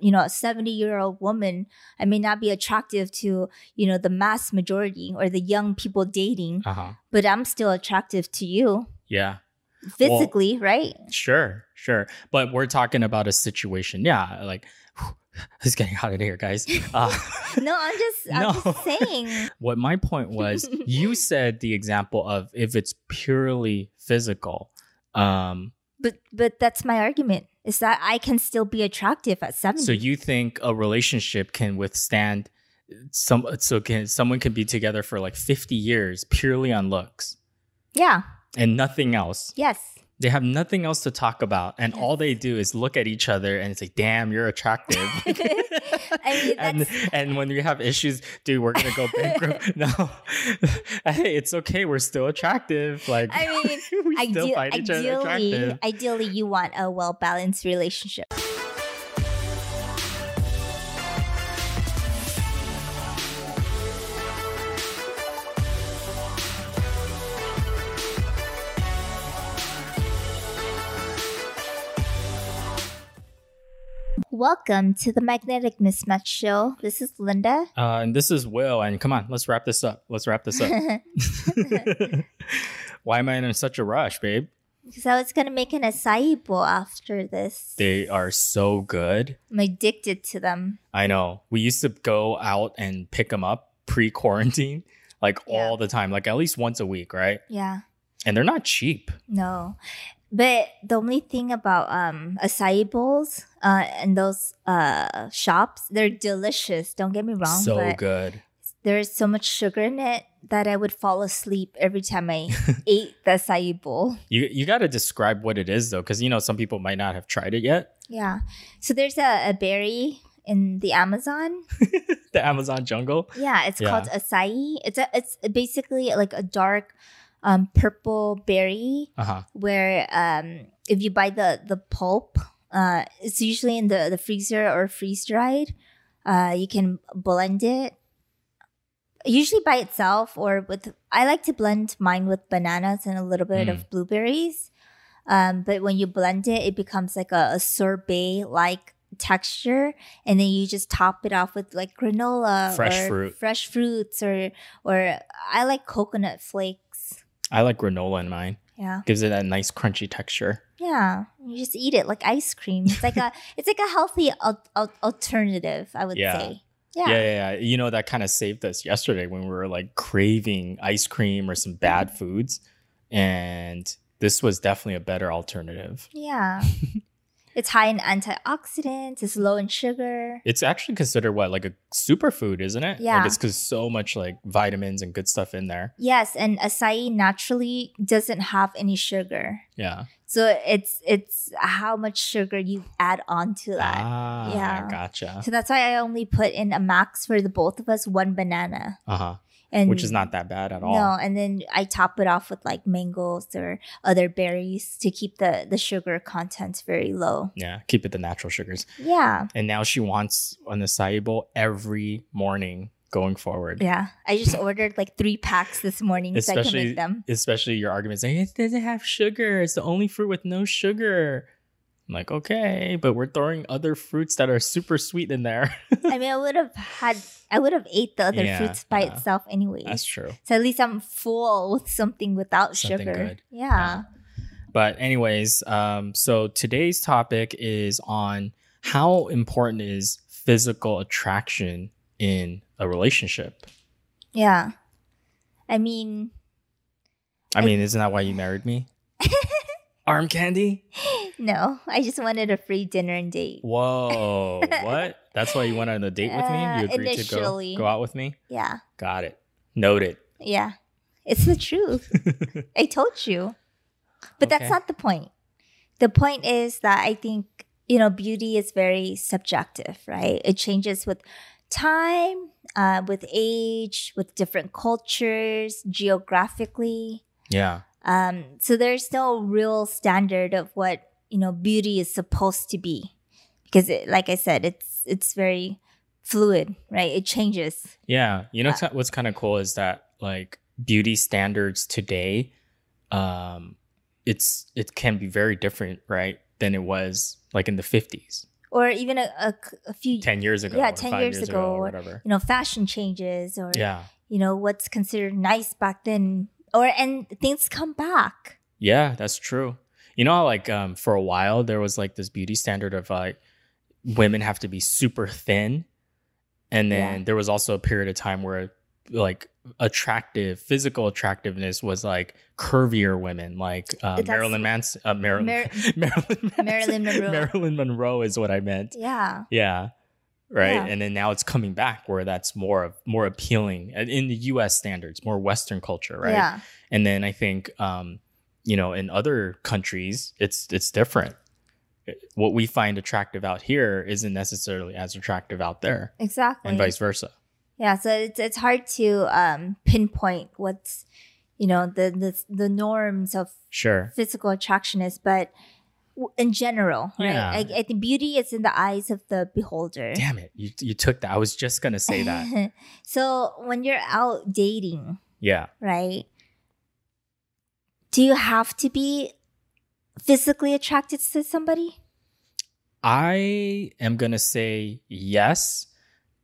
you know, a 70 year old woman, I may not be attractive to, you know, the mass majority or the young people dating, Uh-huh. but I'm still attractive to you Yeah. physically, right? Sure, sure. But we're talking about a situation. Yeah, like it's getting hot in here, guys. Uh, No, I'm just, I'm No. just saying. what my point was, you said the example of if it's purely physical. Um, But but that's my argument is that I can still be attractive at 70. so you think a relationship can withstand uh, some? So can someone can be together for like fifty years purely on looks yeah. and nothing else? Yes. They have nothing else to talk about, and all they do is look at each other and say, "Damn, you're attractive." I mean, and and when you have issues, dude, we're gonna go bankrupt. no, hey, it's okay. We're still attractive. Like I mean, we still Ide- find each other attractive. ideally, you want a well balanced relationship. Welcome to the Magnetic Mismatch Show. This is Linda. Uh, and this is Will. And come on, let's wrap this up. Let's wrap this up. Why am I in such a rush, babe? Because I was gonna make an acai bowl after this. They are so good. I'm addicted to them. I know. We used to go out and pick them up pre quarantine, like Yeah. all the time, like at least once a week, right? Yeah. And they're not cheap. No. But the only thing about um acai bowls uh and those uh shops, they're delicious. Don't get me wrong. so good. there's so much sugar in it that I would fall asleep every time I ate the acai bowl. You you got to describe what it is though, because you know some people might not have tried it yet. Yeah. So there's a, a berry in the Amazon. the Amazon jungle. Yeah, it's Yeah. called acai. It's a it's basically like a dark um purple berry Uh huh. where um if you buy the the pulp uh it's usually in the the freezer or freeze dried uh you can blend it usually by itself or with i like to blend mine with bananas and a little bit Mm. of blueberries um but when you blend it it becomes like a, a sorbet like texture and then you just top it off with like granola Fresh or fruit. fresh fruits or or i like coconut flakes I like granola in mine. yeah Gives it that nice crunchy texture. Yeah, you just eat it like ice cream. It's like a it's like a healthy al- al- alternative, I would Yeah. say. Yeah, Yeah. yeah, yeah. You know that kind of saved us yesterday when we were like craving ice cream or some bad mm-hmm. foods, and this was definitely a better alternative. Yeah. it's high in antioxidants, it's low in sugar. It's actually considered what like a superfood, isn't it? Yeah. like it's because so much like vitamins and good stuff in there. Yes, and acai naturally doesn't have any sugar. Yeah. So it's it's how much sugar you add on to that. Ah, Yeah. gotcha. So that's why I only put in a max for the both of us one banana. Uh huh. And Which is not that bad at all. No, and then I top it off with like mangoes or other berries to keep the the sugar content very low. Yeah, keep it the natural sugars. Yeah. And now she wants an acai bowl every morning going forward. Yeah. I just ordered like three packs this morning so I can Especially, make them. especially your argument saying it doesn't have sugar. It's the only fruit with no sugar. I'm like, okay, but we're throwing other fruits that are super sweet in there. I mean I would have had I would have ate the other Yeah, fruits by yeah. itself anyway. That's true. so at least I'm full with something without Something sugar. good. Yeah. But anyways, um, so today's topic is on how important is physical attraction in a relationship. Yeah. I mean, I I- mean, isn't that why you married me? Arm candy? no. I just wanted a free dinner and date. Whoa, what? That's why you went on a date with me? Uh, You agreed to go, go out with me? Yeah. Got it. Noted. Yeah. It's the truth. I told you. But Okay. that's not the point. The point is that I think, you know, beauty is very subjective, right? It changes with time, uh, with age, with different cultures, geographically. yeah. Um, so there's no real standard of what, you know, beauty is supposed to be. Because it, like I said, it's it's very fluid, right? It changes. Yeah. You know Uh, what's kind of cool is that like beauty standards today, um, it's it can be very different, right, than it was like in the fifties. or even a few 10 years ago. Yeah, 10 five years ago, or or- whatever. you know fashion changes or Yeah. you know what's considered nice back then or and things come back Yeah, that's true. You know, how, like um, for a while there was like this beauty standard of like women have to be super thin, and then Yeah. there was also a period of time where like attractive physical attractiveness was like curvier women, like uh, Marilyn Manson, uh, Marilyn, Mar- Marilyn, Manson. Marilyn Monroe. Marilyn Monroe is what I meant. yeah Yeah. Right. Yeah. And then now it's coming back where that's more of more appealing uh, in the US standards, more Western culture, right? yeah And then I think um, you know, in other countries it's it's different. What we find attractive out here isn't necessarily as attractive out there. exactly And vice versa. yeah so it's it's hard to um pinpoint what's you know the the the norms of Sure. physical attraction is but in general right I, I think beauty is in the eyes of the beholder Damn it. You you took that. I was just gonna say that. so when you're out dating yeah. right do you have to be physically attracted to somebody? I am gonna say yes,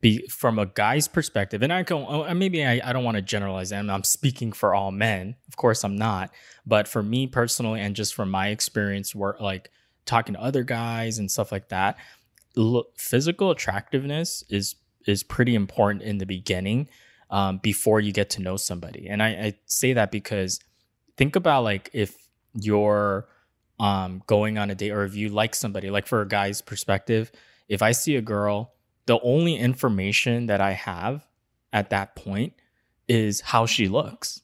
be from a guy's perspective, and I can uh, maybe I, I don't want to generalize. I'm, I'm speaking for all men, of course I'm not, but for me personally, and just from my experience, work like talking to other guys and stuff like that, look, physical attractiveness is is pretty important in the beginning, um, before you get to know somebody, and I, I say that because think about like if you're um going on a date or if you like somebody like for a guy's perspective if i see a girl the only information that i have at that point is how she looks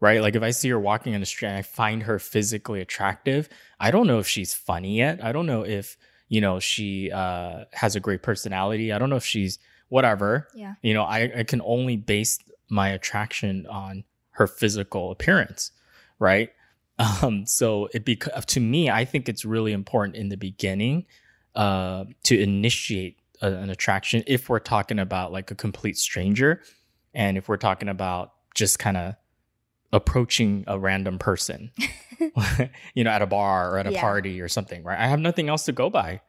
right? Like if i see her walking on the street and i find her physically attractive i don't know if she's funny yet. I don't know if you know she uh has a great personality. I don't know if she's whatever. Yeah. You know I, I can only base my attraction on her physical appearance right? Um so it bec- to me i think it's really important in the beginning uh to initiate a, an attraction. If we're talking about like a complete stranger and if we're talking about just kind of approaching a random person you know at a bar or at a Yeah. party or something right? I have nothing else to go by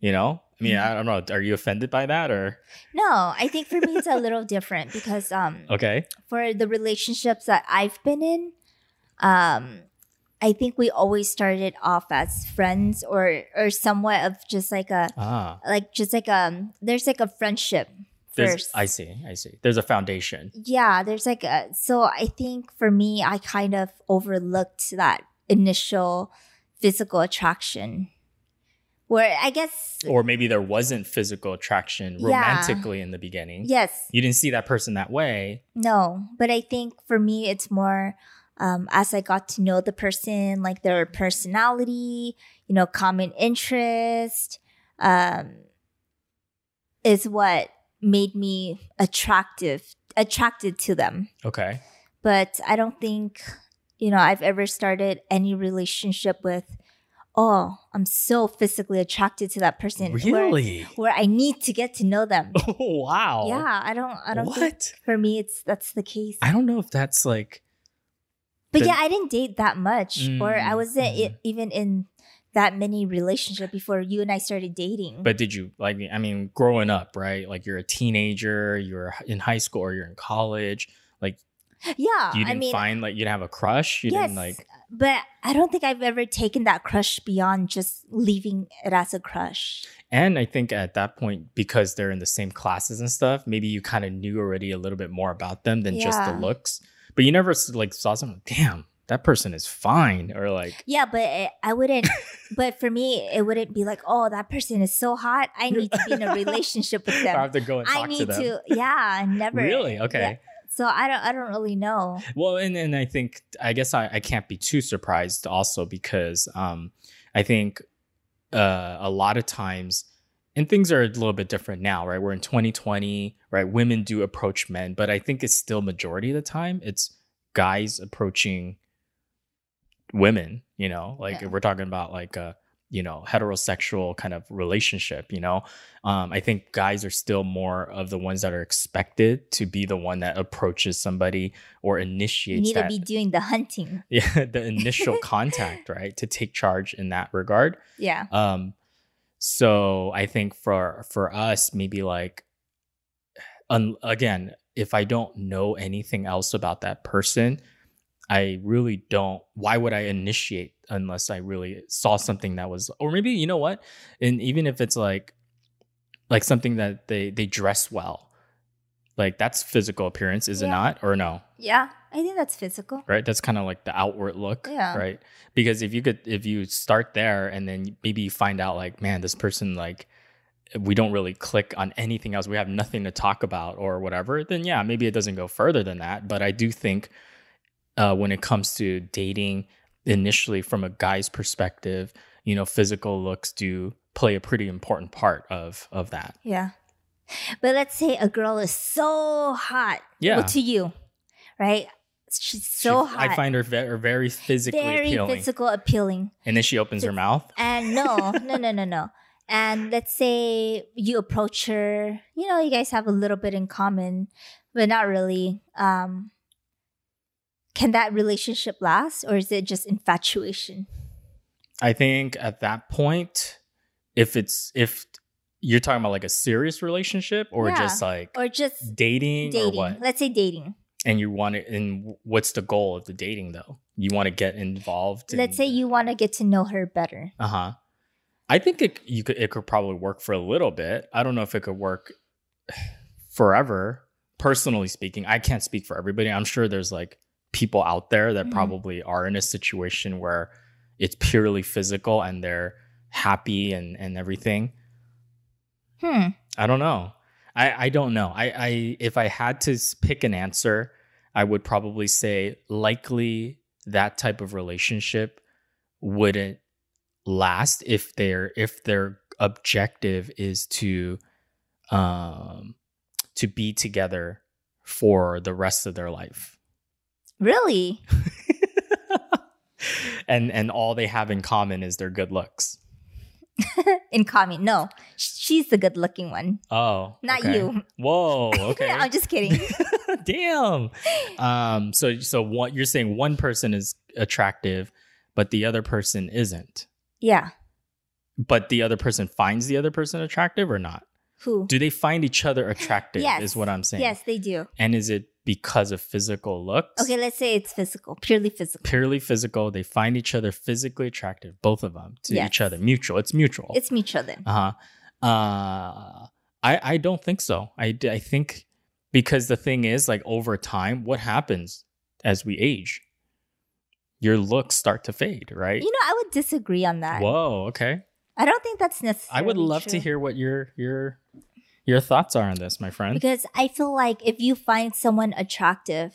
you know i mean i don't know are you offended by that or no i think for me it's a little different because um okay for the relationships that i've been in um i think we always started off as friends or or somewhat of just like a ah like just like um there's like a friendship There's, first I see. I see. There's a foundation. yeah there's like a so i think for me i kind of overlooked that initial physical attraction where i guess Or maybe there wasn't physical attraction Yeah. romantically in the beginning. yes You didn't see that person that way. no but i think for me it's more um, as i got to know the person like their personality you know common interest um, is what made me attractive attracted to them Okay. but I don't think, you know, I've ever started any relationship with, oh, I'm so physically attracted to that person. Really? where I need to get to know them. Oh wow. Yeah, I don't, I don't what? for me it's that's the case. I don't know if that's like but the- yeah, I didn't date that much, or I Mm, wasn't mm. i- even in that many relationship before you and I started dating. but did you like I mean growing up, right? Like you're a teenager, you're in high school or you're in college, like yeah, you didn't mean, find like you didn't have a crush, you yes, didn't like but I don't think I've ever taken that crush beyond just leaving it as a crush. And I think at that point, because they're in the same classes and stuff, maybe you kind of knew already a little bit more about them than just the looks. But you never like saw someone, damn, that person is fine, or like, Yeah, but it, I wouldn't. but for me, it wouldn't be like, oh, that person is so hot. I need to be in a relationship with them. I have to go and talk I to need them. to. Yeah, never. Really? Okay. Yeah. So I don't. I don't really know. Well, and and I think I guess I, I can't be too surprised also because um I think uh a lot of times and things are a little bit different now, right? We're in 2020, right? Women do approach men, but I think it's still majority of the time it's guys approaching women, you know, like Yeah. if we're talking about like a you know heterosexual kind of relationship you know um, i think guys are still more of the ones that are expected to be the one that approaches somebody or You initiates need that to be doing the hunting. yeah the initial contact right to take charge in that regard Yeah. um So I think for for us, maybe like, un, again, if I don't know anything else about that person, I really don't. Why would I initiate unless I really saw something that was, or maybe you know what, and even if it's like, like something that they they dress well, like that's physical appearance, is it not, or no? Yeah, I think that's physical. right that's kind of like the outward look Yeah. right because if you could if you start there and then maybe you find out like man this person like we don't really click on anything else we have nothing to talk about or whatever then yeah maybe it doesn't go further than that but i do think uh, when it comes to dating initially from a guy's perspective you know physical looks do play a pretty important part of of that Yeah. But let's say a girl is so hot. Yeah. well, to you, right? She's so She- hot. i find her very, very physically very appealing physical appealing. and then she opens her mouth And no, no, no, no, no. And let's say you approach her, you know, you guys have a little bit in common, but not really. Um, can that relationship last or is it just infatuation? I think at that point, if it's if you're talking about like a serious relationship or Yeah. just like Or just dating, or what, Let's say dating. and you want to, and what's the goal of the dating though? You want to get involved. Let's say you want to get to know her better. uh huh. I think it you could it could probably work for a little bit. I don't know if it could work forever. Personally speaking, I can't speak for everybody. I'm sure there's like people out there that Mhm. probably are in a situation where it's purely physical and they're happy and and everything. Hmm. I don't know. I I don't know. I I if I had to pick an answer, I would probably say likely that type of relationship wouldn't last if their if their objective is to um to be together for the rest of their life. Really? and and all they have in common is their good looks. in common. No, she's the good looking one, Oh, not okay. you. Whoa, okay. I'm just kidding. Damn. Um. So so what you're saying? One person is attractive, but the other person isn't. yeah. But the other person finds the other person attractive or not? Who? Do they find each other attractive? Yes. Is what I'm saying. Yes, they do. And is it because of physical looks? Okay, let's say it's physical, purely physical. Purely physical. They find each other physically attractive, both of them to Yes. each other. Mutual. It's mutual. It's mutual then. Uh huh. Uh, I I don't think so. I I think because the thing is, like over time, what happens as we age? Your looks start to fade, right? You know, I would disagree on that. Whoa. Okay. I don't think that's necessary. I would love to hear what your your your thoughts are on this, my friend. because I feel like if you find someone attractive,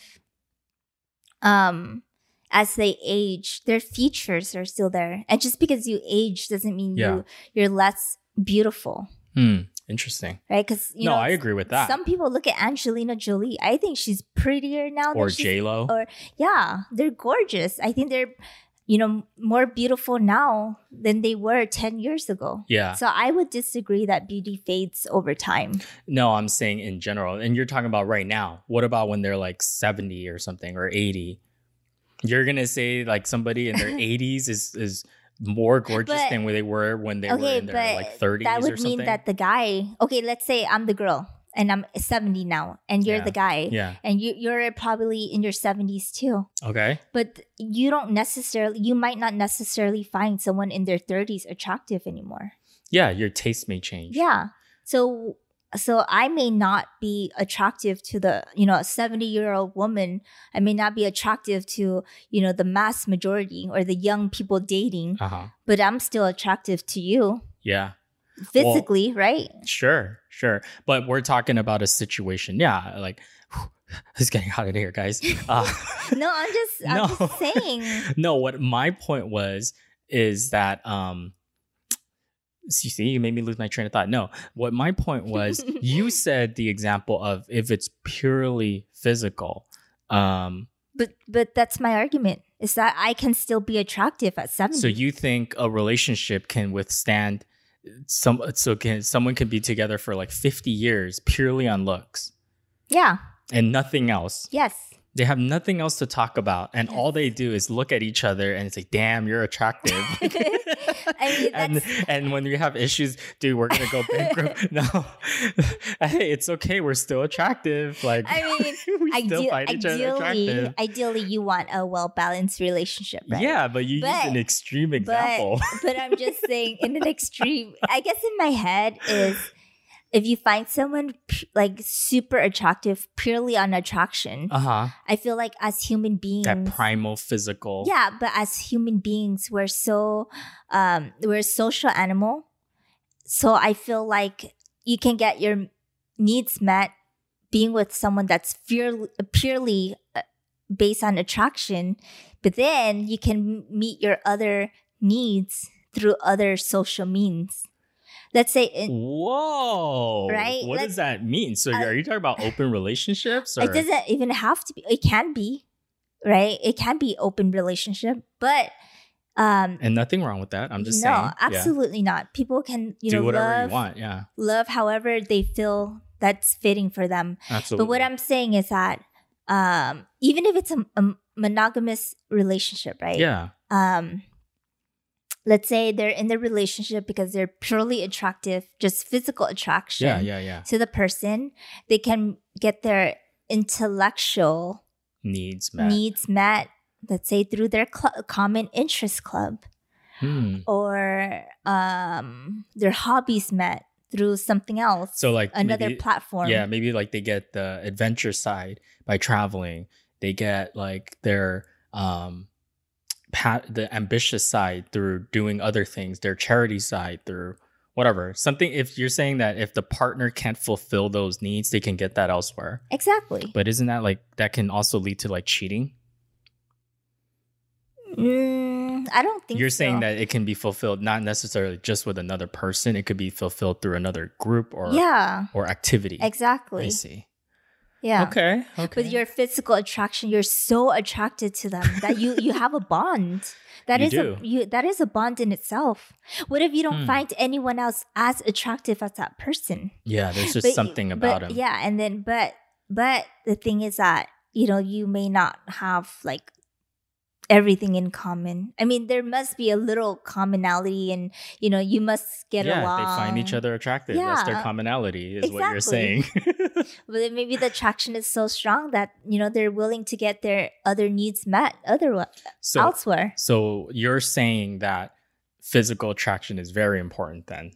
um, as they age, their features are still there, and just because you age doesn't mean Yeah. you you're less beautiful, Hmm. Interesting. right? Because you no, know, I agree with that. Some people look at Angelina Jolie. I think she's prettier now. or than she's J Lo. or yeah, they're gorgeous. I think they're, you know, more beautiful now than they were 10 years ago. Yeah. So I would disagree that beauty fades over time. No, I'm saying in general. And you're talking about right now. What about when they're like 70 or something or 80? You're gonna say like somebody in their 80s is is more gorgeous But- than where they were when they were in their like 30s that or would mean that the guy, okay, let's say I'm the girl and I'm 70 now and you're Yeah. the guy yeah. and you, you're probably in your 70s too. Okay. But you don't necessarily, you might not necessarily find someone in their 30s attractive anymore. Yeah, your taste may change. Yeah. So so I may not be attractive to the, you know, a 70 year old woman. I may not be attractive to, you know, the mass majority or the young people dating, Uh-huh. but I'm still attractive to you Yeah. Physically, right? Sure, sure. But we're talking about a situation. Yeah, like it's getting hot in here, guys. Uh, No, I'm just I'm No. just saying. no, what my point was is that um you see, you made me lose my train of thought. No, what my point was, you said the example of if it's purely physical. Um, But but that's my argument. Is that I can still be attractive at 70. so you think a relationship can withstand some so can someone can be together for like 50 years purely on looks yeah. and nothing else. Yes. They have nothing else to talk about, and all they do is look at each other and say, "Damn, you're attractive." I mean, and and when we have issues, dude, we're gonna go bankrupt. no, hey, it's okay. We're still attractive. Like I mean, we still Ide- find each other attractive. ideally, you want a well balanced relationship, right? Yeah, but you But- used an extreme example. but I'm just saying, in an extreme, I guess in my head is if you find someone like super attractive purely on attraction, uh huh. I feel like as human beings, That primal physical. yeah, but as human beings, we're so um, we're a social animal. So I feel like you can get your needs met being with someone that's purely, purely uh, based on attraction, but then you can meet your other needs through other social means. Let's say in, Whoa! Right? What Let's- does that mean? So, Uh, are you talking about open relationships? Or? it doesn't even have to be. It can be, right? It can be open relationship, but um, and nothing wrong with that. I'm just no, saying. yeah. absolutely not. People can you Do know whatever love you want. Yeah, love however they feel that's fitting for them. absolutely. But what I'm saying is that um, even if it's a, a monogamous relationship, right? yeah, Um, let's say they're in the relationship because they're purely attractive, just physical attraction yeah, yeah, yeah. to the person. They can get their intellectual Needs met. needs met. Let's say through their cl- common interest club. Hmm. or um, their hobbies met through something else, So, like another maybe, platform. Yeah, maybe like they get the adventure side by traveling. They get like their um pat the ambitious side through doing other things, their charity side through whatever. Something if you're saying that if the partner can't fulfill those needs, they can get that elsewhere. exactly. But isn't that like that can also lead to like cheating? Mm, I don't think You're so. saying that it can be fulfilled not necessarily just with another person, it could be fulfilled through another group or yeah, or activity. exactly. I see. Yeah. Okay. Okay. With your physical attraction, you're so attracted to them that you you have a bond. That You is do. a you that is a bond in itself. What if you don't Hmm. find anyone else as attractive as that person? yeah, there's just But- something about but, him. Yeah, and then but but the thing is that you know you may not have like everything in common. I mean, there must be a little commonality, and you know you must get yeah, along. they find each other attractive. Yeah. That's their commonality, is what you're saying. But then maybe the attraction is so strong that you know they're willing to get their other needs met other so, elsewhere. so you're saying that physical attraction is very important then.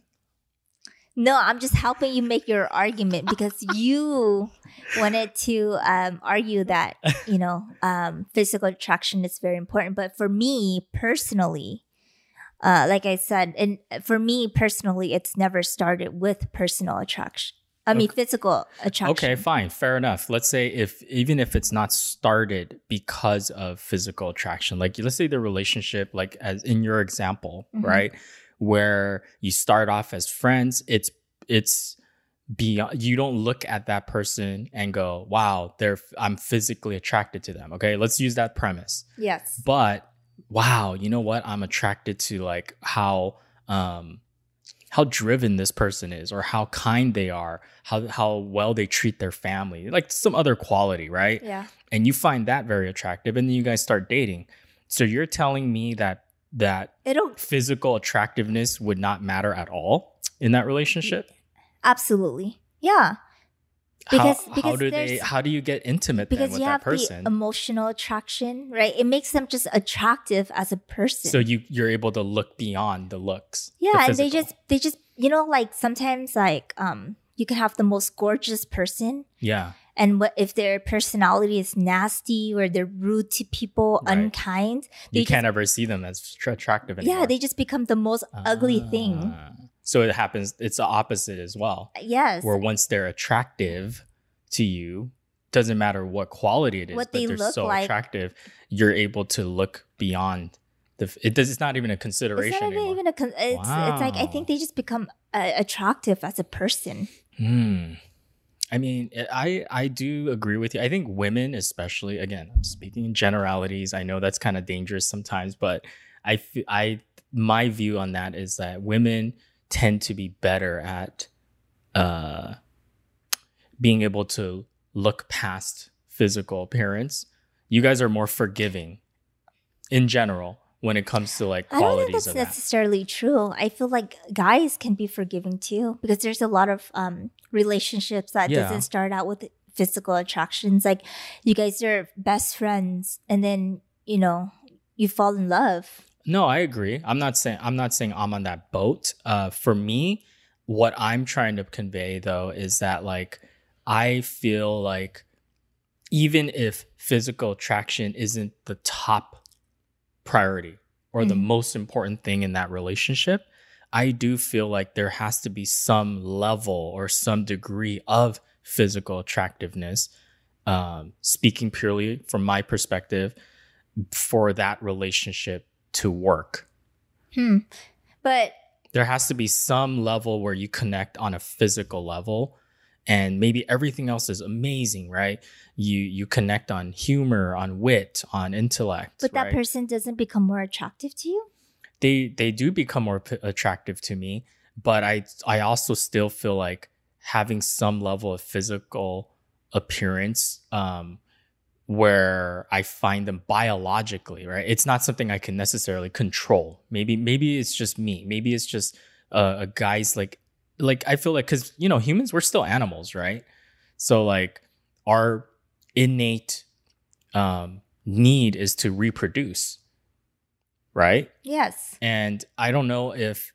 No, I'm just helping you make your argument because you wanted to um, argue that you know um, physical attraction is very important. But for me personally, uh, like I said, and for me personally, it's never started with personal attraction. I mean, physical attraction. Okay, fine, fair enough. Let's say if even if it's not started because of physical attraction, like let's say the relationship, like as in your example, Mhm. right, where you start off as friends, it's it's beyond. You don't look at that person and go, "Wow, they're I'm physically attracted to them." Okay, let's use that premise. Yes. but wow you know what i'm attracted to like how um how driven this person is or how kind they are how how well they treat their family like some other quality right Yeah. and you find that very attractive and then you guys start dating so you're telling me that that It'll physical attractiveness would not matter at all in that relationship absolutely. Yeah. Because- how, how do they how do you get intimate then because with you that have person the emotional attraction, right? It makes them just attractive as a person. so you you're able to look beyond the looks the yeah, and they just they just you know like sometimes like um you can have the most gorgeous person yeah and what if their personality is nasty or they're rude to people, Right. unkind, you can't just, ever see them as attractive anymore. yeah, they just become the most ugly thing. Ah. So it happens. It's the opposite as well. Yes. Where once they're attractive to you, doesn't matter what quality it is, What but they they're look so like. attractive, you're able to look beyond the. It does. It's not even a it's consideration not even, anymore. even a con- it's it's like I think they just become uh, attractive as a person. Hmm. I mean, I I do agree with you. I think women, especially, again, I'm speaking in generalities. I know that's kind of dangerous sometimes, but I I my view on that is that women tend to be better at uh being able to look past physical appearance. You guys are more forgiving in general when it comes to like I don't think that's of that. necessarily true. I feel like guys can be forgiving too because there's a lot of um, relationships that Yeah. doesn't start out with physical attractions. Like you guys are best friends, and then you know you fall in love. No, I agree. I'm not saying I'm not saying I'm on that boat. Uh, for me, what I'm trying to convey though is that like I feel like even if physical attraction isn't the top priority or the Mhm. most important thing in that relationship, I do feel like there has to be some level or some degree of physical attractiveness. Um, speaking purely from my perspective, for that relationship to work. Hmm. But There has to be some level where you connect on a physical level and maybe everything else is amazing, right? You you connect on humor, on wit, on intellect, but that right? person doesn't become more attractive to you. they they do become more p- attractive to me, but I I also still feel like having some level of physical appearance um where I find them biologically, right? It's not something I can necessarily control. Maybe maybe it's just me. Maybe it's just uh, a guy's like like I feel like cuz you know, humans we're still animals, right? So like our innate um need is to reproduce. Right? Yes. And I don't know if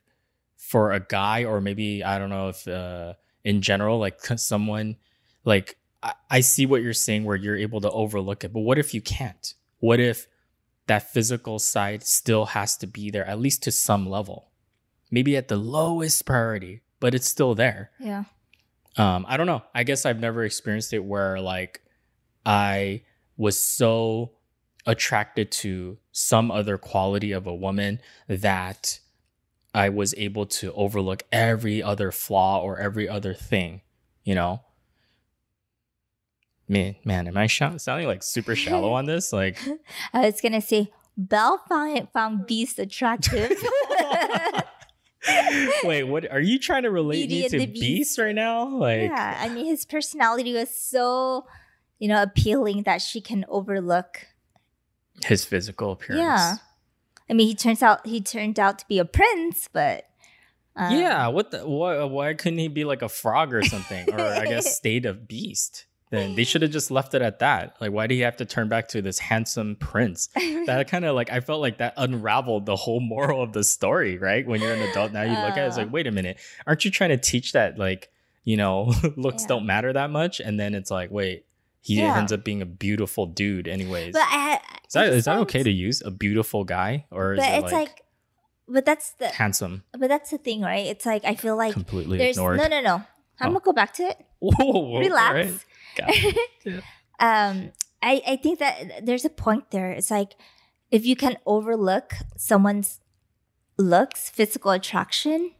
for a guy or maybe I don't know if uh, in general, like someone like I, I see what you're saying where you're able to overlook it, but what if you can't? What if that physical side still has to be there at least to some level? Maybe at the lowest priority, but it's still there. Yeah. Um, I don't know. I guess I've never experienced it where like I was so attracted to some other quality of a woman that I was able to overlook every other flaw or every other thing, you know? Man, man, am I sh- sounding like super shallow on this? Like, I was gonna say Belle found found Beast attractive. wait, what are you trying to relate Beauty me to Beast? Beast. right now? Like, yeah, I mean his personality was so, you know, appealing that she can overlook. his physical appearance. Yeah. I mean, he turns out he turned out to be a prince, but um, yeah, what the why, why couldn't he be like a frog or something or I guess state of beast? Then they should have just left it at that. Like why do you have to turn back to this handsome prince? That kind of like I felt like that unraveled the whole moral of the story, right? When you're an adult now you look at it it's like Uh. wait a minute, aren't you trying to teach that like, you know, looks Yeah. don't matter that much and then it's like wait, he Yeah. ends up being a beautiful dude anyways. but I, is that is that okay to use a beautiful guy or is But it it's like, like, but that's the handsome but that's the thing, right? It's like I feel like completely there's ignored? no no no. I'm Oh. gonna go back to it. Whoa, whoa, Relax. alright. Got um I, I think that there's a point there. It's like if you can overlook someone's looks, physical attraction,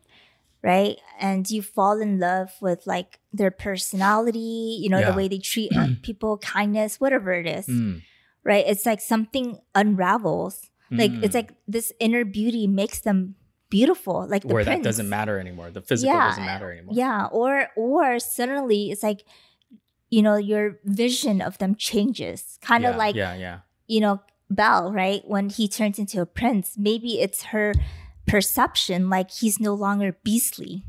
right? And you fall in love with like their personality, you know, Yeah. the way they treat people, kindness, whatever it is, Mm, right? It's like something unravels. Like it's mm. like this inner beauty makes them beautiful. Like the where that doesn't matter anymore. The physical Yeah, doesn't matter anymore. Yeah, or or suddenly it's like you know your vision of them changes. Kind of Yeah, like yeah, yeah. you know Belle, right? When he turns into a prince, maybe it's her perception like he's no longer beastly.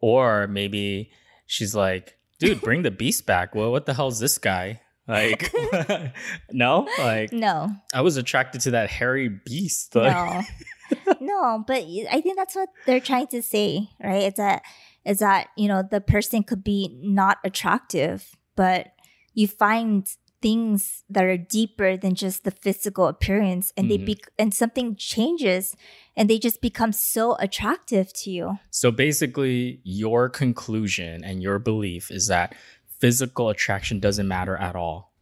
Or maybe she's like, dude, bring the beast back. Well, what the hell's this guy? Like, no, like No, I was attracted to that hairy beast. Like, no, no. But I think that's what they're trying to say, right? It's that is that you know the person could be not attractive, but you find things that are deeper than just the physical appearance, and Mhm. they be and something changes, and they just become so attractive to you. So basically, your conclusion and your belief is that physical attraction doesn't matter at all.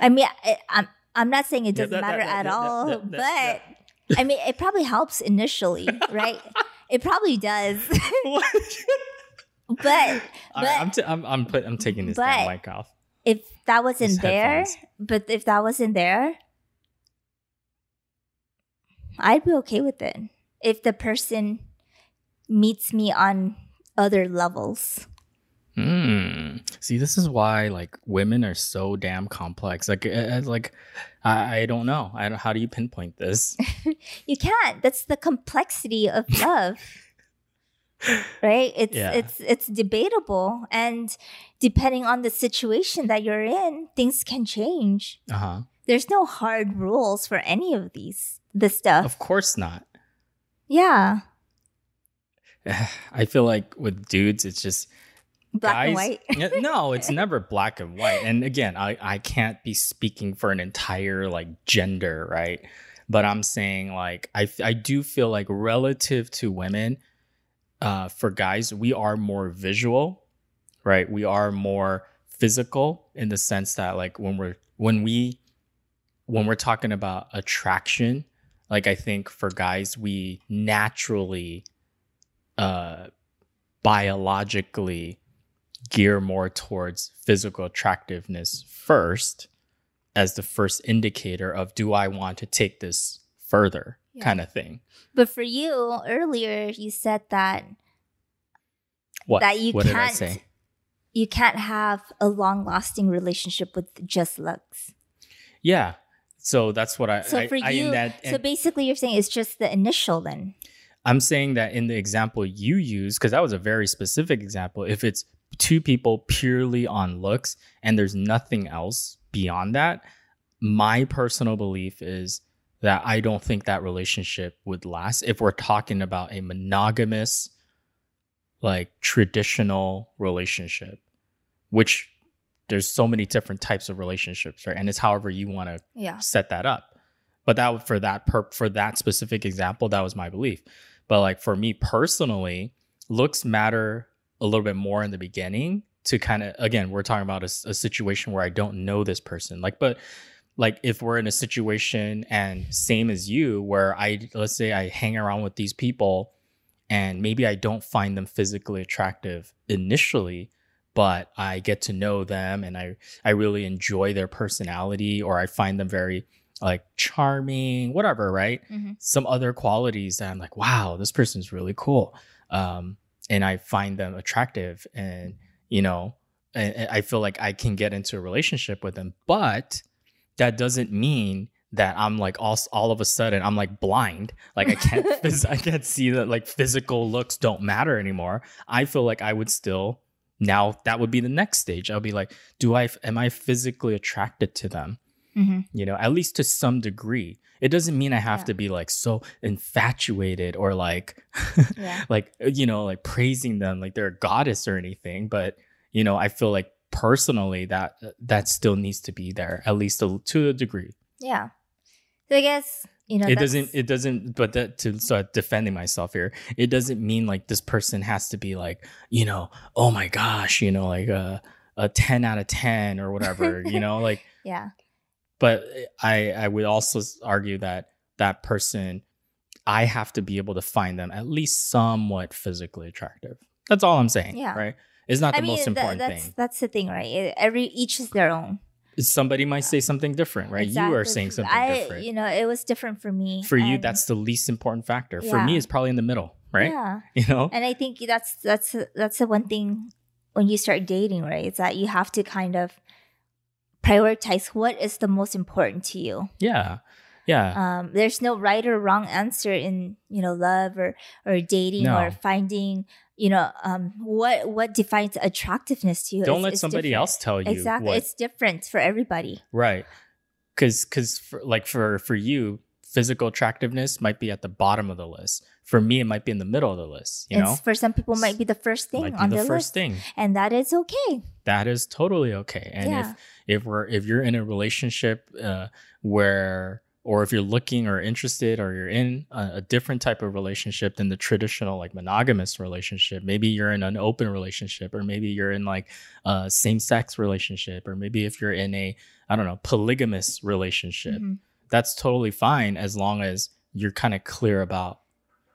I mean, I, I'm I'm not saying it doesn't that- matter that- at all, that- that- but I mean, it probably helps initially, right? it probably does, but All right, But- I'm, t- I'm, I'm, put, I'm taking this damn but- mic off. if that wasn't These there, headphones. but if that wasn't there, I'd be okay with it. If the person meets me on other levels. Hmm. See, this is why like women are so damn complex. Like, uh, like I, I don't know. I don't, how do you pinpoint this? you can't. That's the complexity of love. right? It's Yeah. it's it's debatable and depending on the situation that you're in, things can change. Uh huh. There's no hard rules for any of these this stuff. Of course not. yeah. I feel like with dudes, it's just Black guys, and white. No, it's never black and white. And again, I, I can't be speaking for an entire like gender, right? But I'm saying like I I do feel like relative to women, uh, for guys, we are more visual, right? We are more physical in the sense that like when we're when we when we're talking about attraction, like I think for guys, we naturally uh biologically gear more towards physical attractiveness first as the first indicator of do I want to take this further Yeah. kind of thing. But for you, earlier you said that What that you what can't you can't have a long lasting relationship with just looks. Yeah. So that's what I So I, for I- you, that, so basically you're saying it's just the initial then. I'm saying that in the example you use, because that was a very specific example, if it's two people purely on looks and there's nothing else beyond that, my personal belief is that I don't think that relationship would last if we're talking about a monogamous, like traditional relationship, which there's so many different types of relationships, right? And it's however you want to Yeah. set that up. But that for that per for that specific example, that was my belief. But like for me personally, looks matter a little bit more in the beginning to kind of again, we're talking about a situation where I don't know this person. Like, but like if we're in a situation and same as you, where I let's say I hang around with these people and maybe I don't find them physically attractive initially, but I get to know them and I I really enjoy their personality or I find them very like charming, whatever, right? Mhm. Some other qualities that I'm like, wow, this person's really cool. Um, and I find them attractive and, mm-hmm. you know, and, and I feel like I can get into a relationship with them. But that doesn't mean that I'm like all, all of a sudden I'm like blind. Like I can't phys- I can't see that like physical looks don't matter anymore. I feel like I would still now that would be the next stage. I'll be like, do I am I physically attracted to them? Hmm you know, at least to some degree. It doesn't mean I have Yeah. to be like so infatuated or like, Yeah. like, uh, you know, like praising them like they're a goddess or anything. But, you know, I feel like personally that uh, that still needs to be there, at least a, to a degree. Yeah. So I guess, you know, it doesn't, it doesn't, but that to start defending myself here, it doesn't mean like this person has to be like, you know, oh my gosh, you know, like a, a 10 out of 10 or whatever, you know, like, yeah. But eh, I I would also argue that that person I have to be able to find them at least somewhat physically attractive. That's all I'm saying. Yeah. Right. It's not the I mean, most important that's thing. that's the thing, right? It- every each is their own. Somebody might say something different, right? Exactly. You are saying something I, different. You know, it was different for me. For you, that's the least important factor. For me, Yeah. it's probably in the middle, right? Yeah. You know? And I think that's that's that's the one thing when you start dating, right? Is that you have to kind of prioritize what is the most important to you. Yeah. Yeah. Um, there's no right or wrong answer in you know love or or dating No. or finding you know um what what defines attractiveness to you. Don't let somebody different. else tell you Exactly, what it's different for everybody. Right. Cause cause for, like for for you, physical attractiveness might be at the bottom of the list. For me, it might be in the middle of the list. You and know? for some people, might be the first thing might be on the their first list, thing. and that is okay. That is totally okay. And Yeah. if if we're if you're in a relationship uh where or if you're looking or interested or you're in a, a different type of relationship than the traditional like monogamous relationship maybe you're in an open relationship or maybe you're in like a same-sex relationship or maybe if you're in a i don't know polygamous relationship Mhm. That's totally fine as long as you're kind of clear about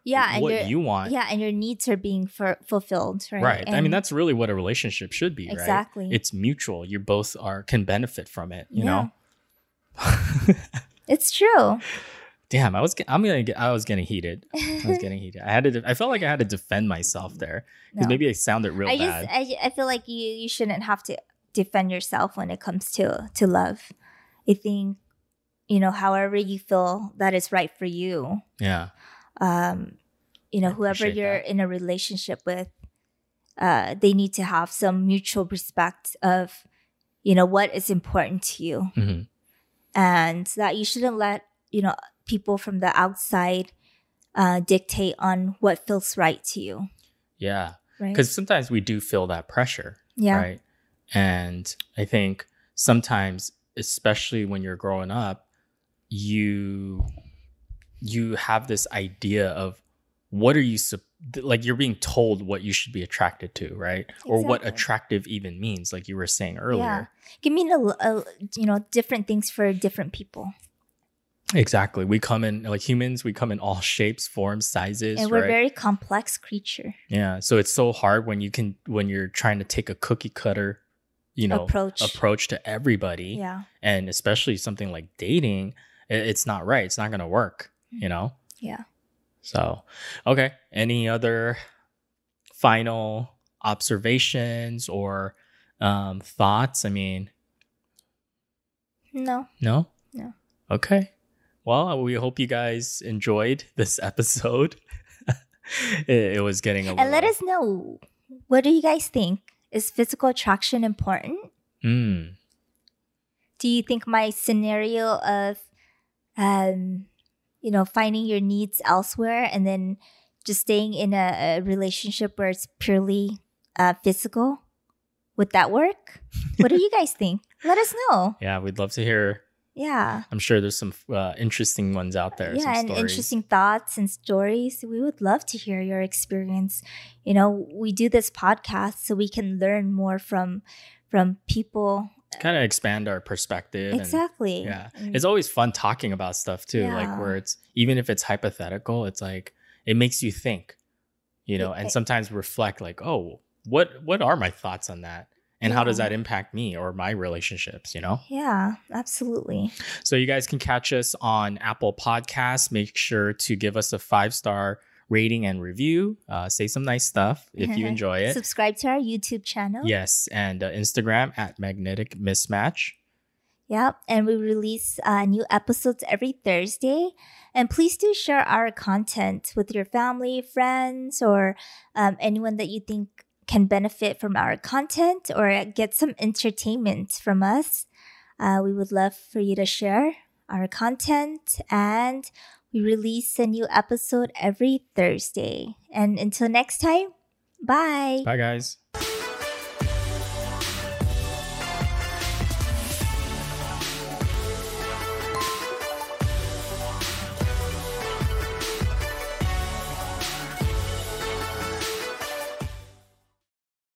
Yeah, and what you want yeah, and your needs are being for, fulfilled, right? right, i mean that's really what a relationship should be right Exactly. it's mutual you both are can benefit from it you Yeah. know it's true. Damn, I was I'm gonna get, I was getting heated. I was getting heated. I had to. I felt like I had to defend myself there because No. maybe I sounded real I bad. just I, I feel like you you shouldn't have to defend yourself when it comes to to love. I think you know however you feel that is right for you. yeah, Um, you know whoever you're that. in a relationship with, uh, they need to have some mutual respect of you know what is important to you, hmm and that you shouldn't let you know people from the outside uh, dictate on what feels right to you. yeah. Right? Because sometimes we do feel that pressure, yeah, right? And I think sometimes, especially when you're growing up, you you have this idea of what are you like you're being told what you should be attracted to, right? Or what attractive even means, like you were saying earlier. Give me a, a you know different things for different people, Exactly. We come in like humans, we come in all shapes, forms, sizes, and we're right? very complex creature. yeah. So it's so hard when you can when you're trying to take a cookie cutter, you know, Approach. approach to everybody. Yeah, and especially something like dating it's not right. It's not going to work you know? Yeah. so okay. Any other final observations or um, thoughts? I mean No, no? No. okay. Well we hope you guys enjoyed this episode. It, it was getting a and let us know what do you guys think? Is physical attraction important? Mm, Do you think my scenario of, um, you know, finding your needs elsewhere and then just staying in a, a relationship where it's purely uh, physical, would that work? what do you guys think? Let us know. yeah we'd love to hear Yeah. i'm sure there's some uh, interesting ones out there some yeah and stories. interesting thoughts and stories we would love to hear your experience you know we do this podcast so we can learn more from from people kind of expand our perspective and exactly Yeah. And- It's always fun talking about stuff too. Like where it's even if it's hypothetical, it's like it makes you think, you know, It- and sometimes reflect like, oh, what what are my thoughts on that? And how does that impact me or my relationships, you know? yeah absolutely So you guys can catch us on Apple Podcasts. Make sure to give us a five star rating and review. Uh, say some nice stuff if you enjoy it. subscribe to our youtube channel Yes, and uh, Instagram at Magnetic Mismatch. Yep, and we release uh, new episodes every Thursday. And please do share our content with your family, friends, or um, anyone that you think can benefit from our content or get some entertainment from us. Uh, we would love for you to share our content, and we release a new episode every Thursday. And until next time, bye. Bye, guys.